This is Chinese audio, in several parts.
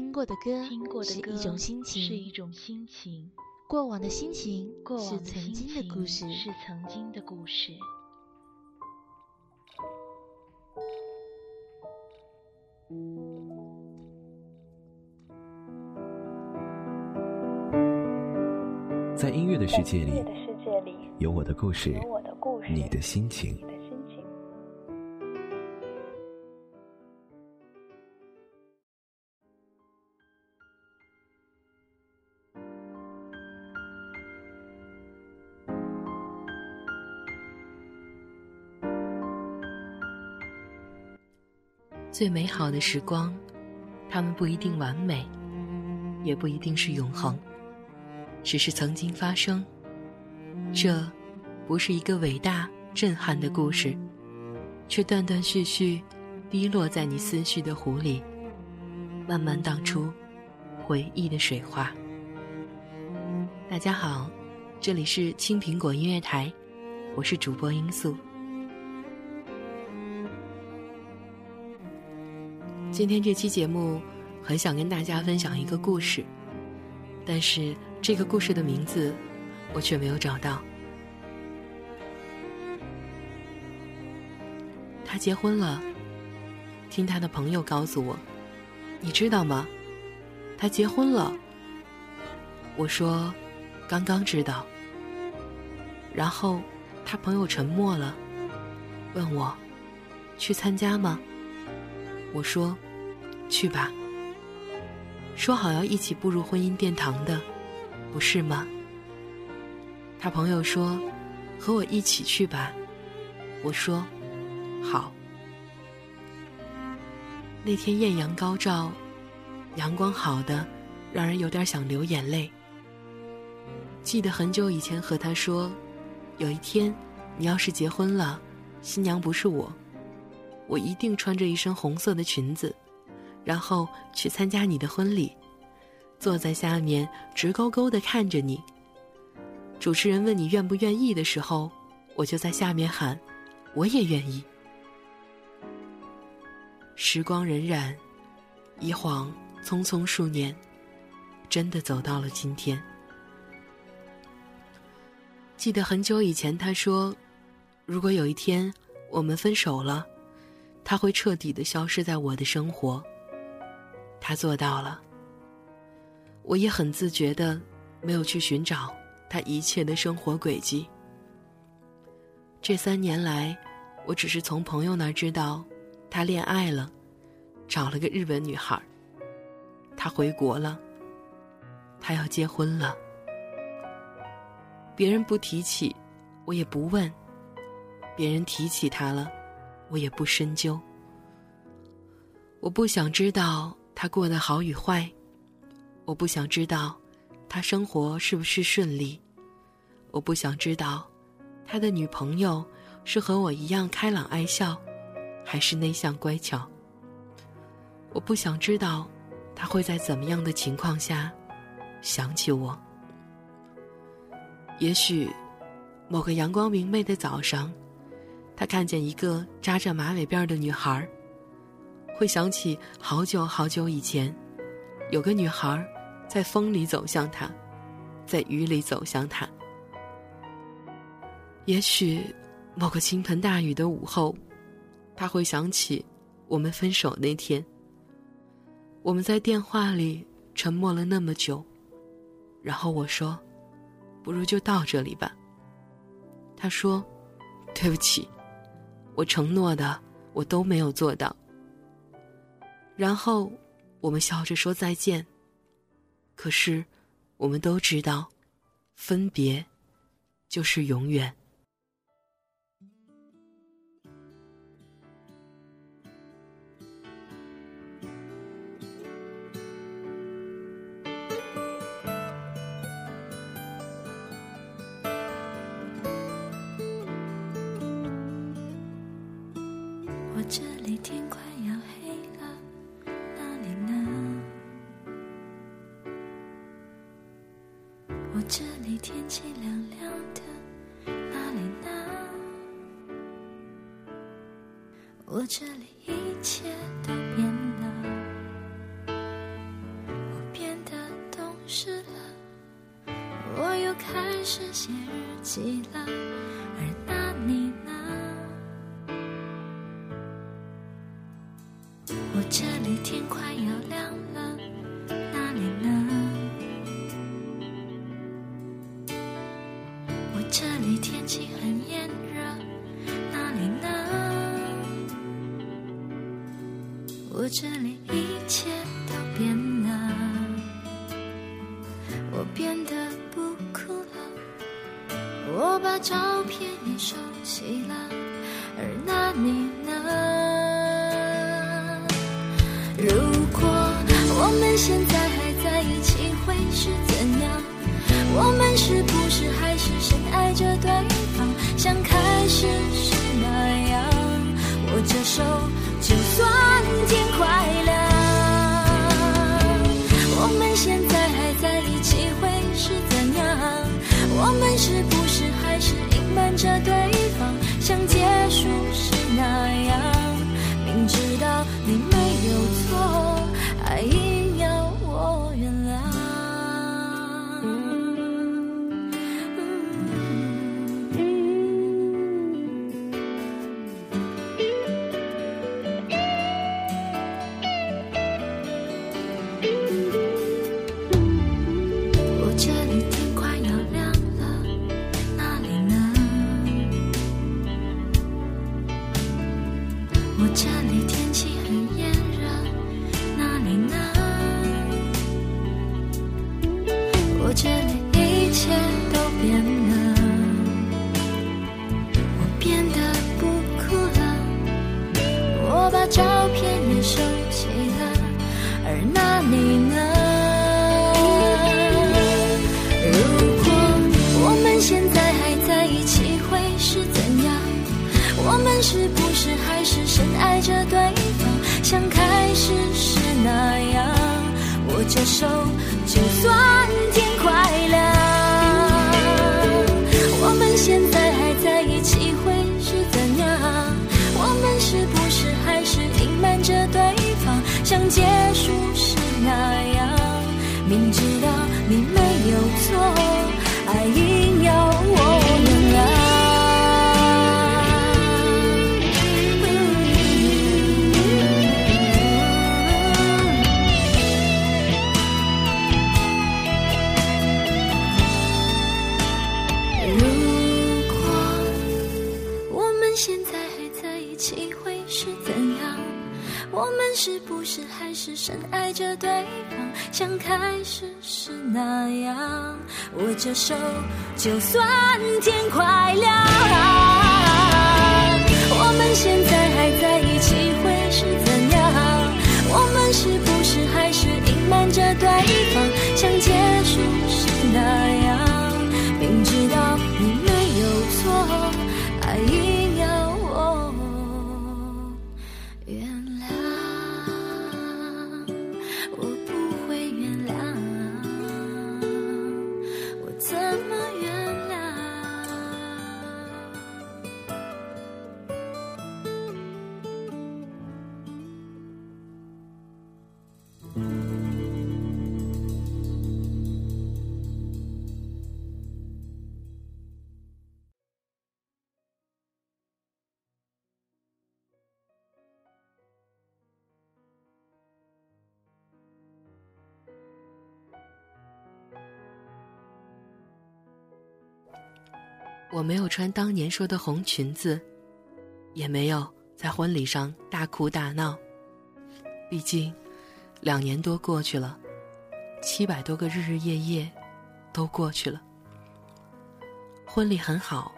听过的歌，听过的歌是一种心情，是一种心情。过往的心情，过往的是曾经的故事，是曾经的故事。在音乐的世界里，有我的故事，有我的故事，你的心情。你的心情。最美好的时光，它们不一定完美，也不一定是永恒，只是曾经发生。这，不是一个伟大震撼的故事，却断断续续，滴落在你思绪的湖里，慢慢荡出回忆的水花。大家好，这里是青苹果音乐台，我是主播音素。今天这期节目，很想跟大家分享一个故事，但是这个故事的名字，我却没有找到。他结婚了，听他的朋友告诉我，你知道吗？他结婚了。我说，刚刚知道。然后，他朋友沉默了，问我，去参加吗？我说。去吧。说好要一起步入婚姻殿堂的，不是吗？他朋友说：“和我一起去吧。”我说：“好。”那天艳阳高照，阳光好的让人有点想流眼泪。记得很久以前和他说：“有一天，你要是结婚了，新娘不是我，我一定穿着一身红色的裙子。”然后去参加你的婚礼，坐在下面直勾勾的看着你。主持人问你愿不愿意的时候，我就在下面喊：“我也愿意。”时光荏苒，一晃匆匆数年，真的走到了今天。记得很久以前，他说：“如果有一天我们分手了，他会彻底的消失在我的生活。”他做到了，我也很自觉的没有去寻找他一切的生活轨迹。这三年来，我只是从朋友那儿知道，他恋爱了，找了个日本女孩。他回国了，他要结婚了。别人不提起，我也不问；别人提起他了，我也不深究。我不想知道。他过得好与坏，我不想知道；他生活是不是顺利，我不想知道；他的女朋友是和我一样开朗爱笑，还是内向乖巧。我不想知道，他会在怎么样的情况下想起我。也许，某个阳光明媚的早上，他看见一个扎着马尾辫的女孩儿。会想起好久好久以前，有个女孩在风里走向他，在雨里走向他。也许某个倾盆大雨的午后，他会想起我们分手那天。我们在电话里沉默了那么久，然后我说：“不如就到这里吧。”他说：“对不起，我承诺的我都没有做到。”然后，我们笑着说再见。可是，我们都知道，分别就是永远。我这里天快凄凉凉的哪里呢？我这里一切都变了，我变得懂事了，我又开始写日记了，而那你呢？我这里天快要。这里一切都变了，我变得不哭了，我把照片也收起了，而那你呢？如果我们现在还在一起，会是怎样？我们是不是还是深爱着对方，像开始时？握着手，就算天快的手，就算天快亮。我们现在还在一起，会是怎样？我们是不是还是隐瞒着对方，像结束时那样？明知道你没有错，爱一是不是还是深爱着对方，像开始时那样？握着手，就算天快亮。我们现在还在一起，会是怎样？我们是不是还是隐瞒着对方，我没有穿当年说的红裙子，也没有在婚礼上大哭大闹。毕竟，两年多过去了，七百多个日日夜夜都过去了。婚礼很好，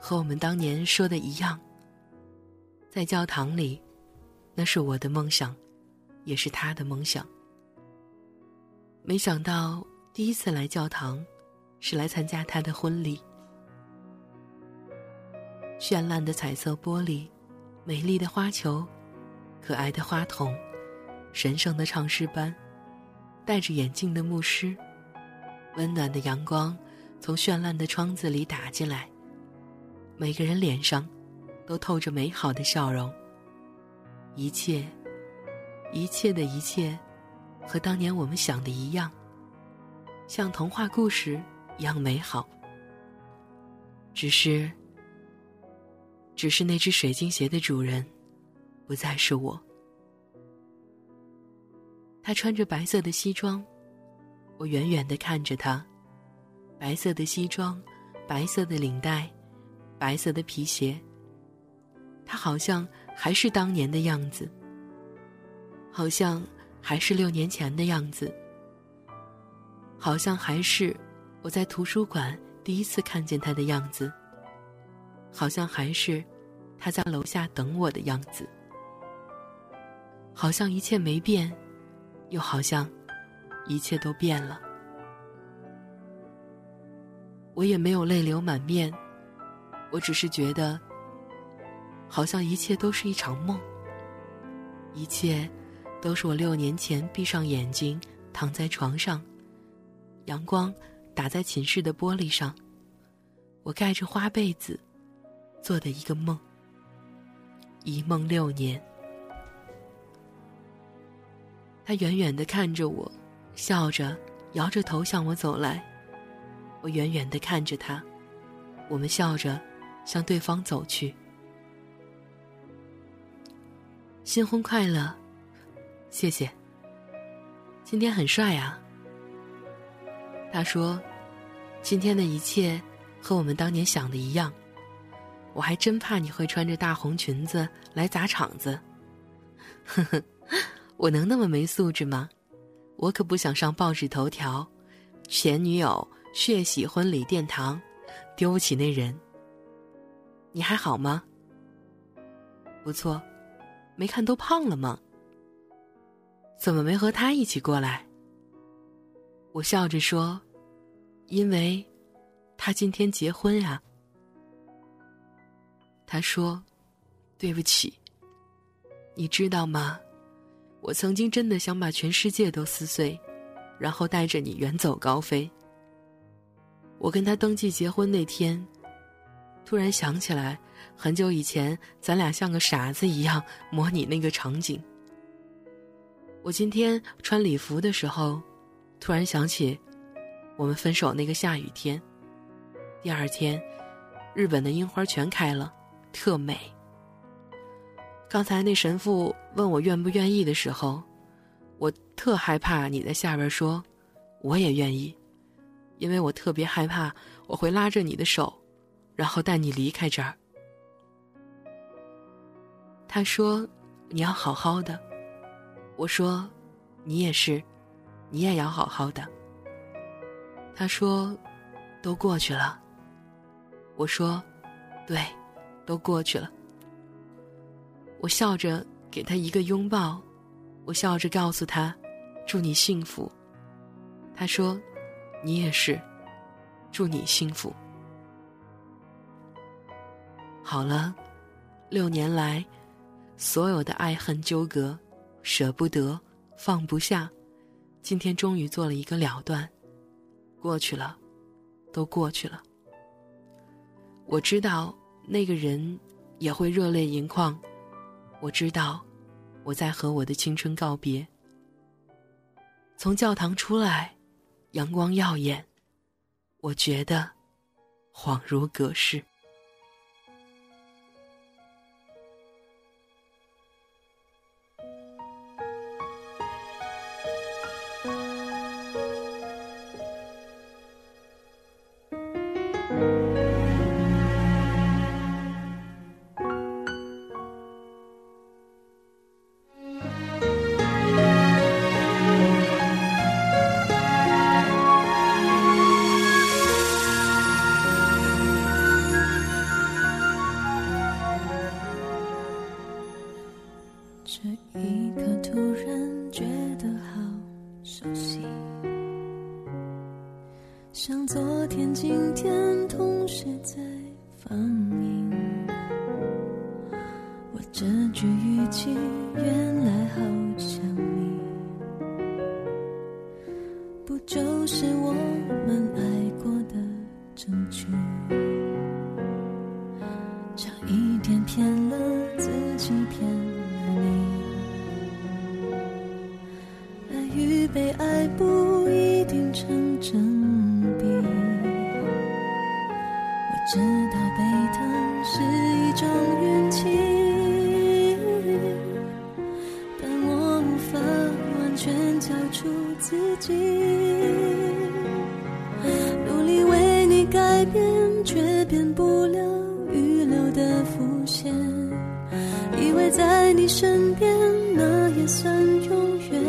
和我们当年说的一样。在教堂里，那是我的梦想，也是他的梦想。没想到第一次来教堂，是来参加他的婚礼。绚烂的彩色玻璃，美丽的花球，可爱的花童，神圣的唱诗班，戴着眼镜的牧师，温暖的阳光从绚烂的窗子里打进来，每个人脸上都透着美好的笑容。一切，一切的一切，和当年我们想的一样，像童话故事一样美好。只是，只是那只水晶鞋的主人，不再是我。他穿着白色的西装，我远远的看着他，白色的西装，白色的领带，白色的皮鞋。他好像还是当年的样子，好像还是六年前的样子，好像还是我在图书馆。第一次看见他的样子，好像还是他在楼下等我的样子，好像一切没变，又好像一切都变了。我也没有泪流满面，我只是觉得，好像一切都是一场梦，一切都是我六年前闭上眼睛躺在床上，阳光。打在寝室的玻璃上，我盖着花被子做的一个梦。一梦六年。他远远的看着我，笑着摇着头向我走来。我远远的看着他，我们笑着向对方走去。新婚快乐，谢谢。今天很帅啊。他说：“今天的一切和我们当年想的一样，我还真怕你会穿着大红裙子来砸场子。”呵呵，我能那么没素质吗？我可不想上报纸头条，前女友血洗婚礼殿堂，丢不起那人。你还好吗？不错，没看都胖了吗？怎么没和他一起过来？我笑着说：“因为，他今天结婚呀。”他说：“对不起。你知道吗？我曾经真的想把全世界都撕碎，然后带着你远走高飞。我跟他登记结婚那天，突然想起来，很久以前咱俩像个傻子一样模拟那个场景。我今天穿礼服的时候。”突然想起，我们分手那个下雨天。第二天，日本的樱花全开了，特美。刚才那神父问我愿不愿意的时候，我特害怕你在下边说，我也愿意，因为我特别害怕我会拉着你的手，然后带你离开这儿。他说：“你要好好的。”我说：“你也是。”你也要好好的。他说：“都过去了。”我说：“对，都过去了。”我笑着给他一个拥抱，我笑着告诉他：“祝你幸福。”他说：“你也是，祝你幸福。”好了，六年来，所有的爱恨纠葛，舍不得，放不下。今天终于做了一个了断，过去了，都过去了。我知道那个人也会热泪盈眶，我知道我在和我的青春告别。从教堂出来，阳光耀眼，我觉得恍如隔世。像昨天今天同时在放映。我这句语气知道被疼是一种运气，但我无法完全交出自己。努力为你改变，却变不了预留的伏线。以为在你身边，那也算永远。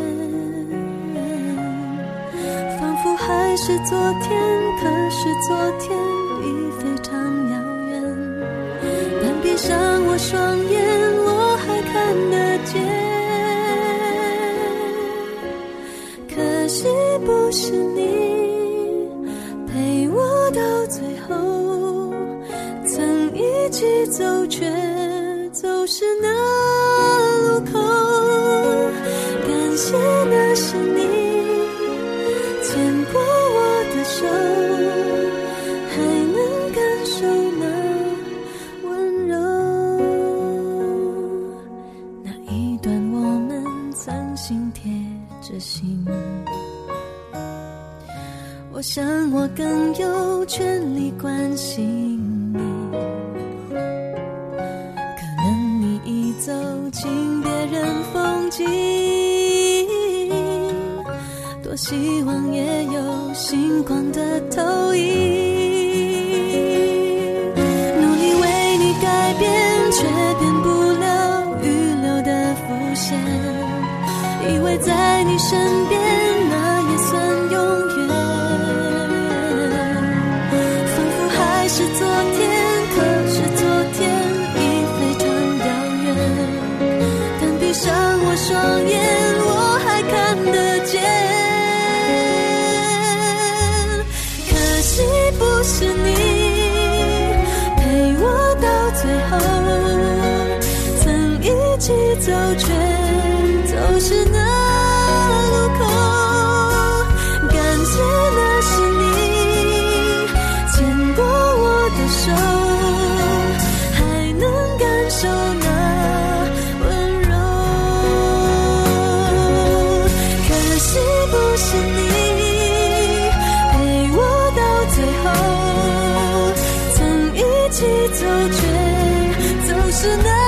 仿佛还是昨天，可是昨天。我双眼，我想我更有权利关心你。可能你已走进别人风景，多希望也有星光的投影。以为在你身边，那也算永远。仿佛还是昨天，可是昨天已非常遥远。但。闭上我双眼，是，那。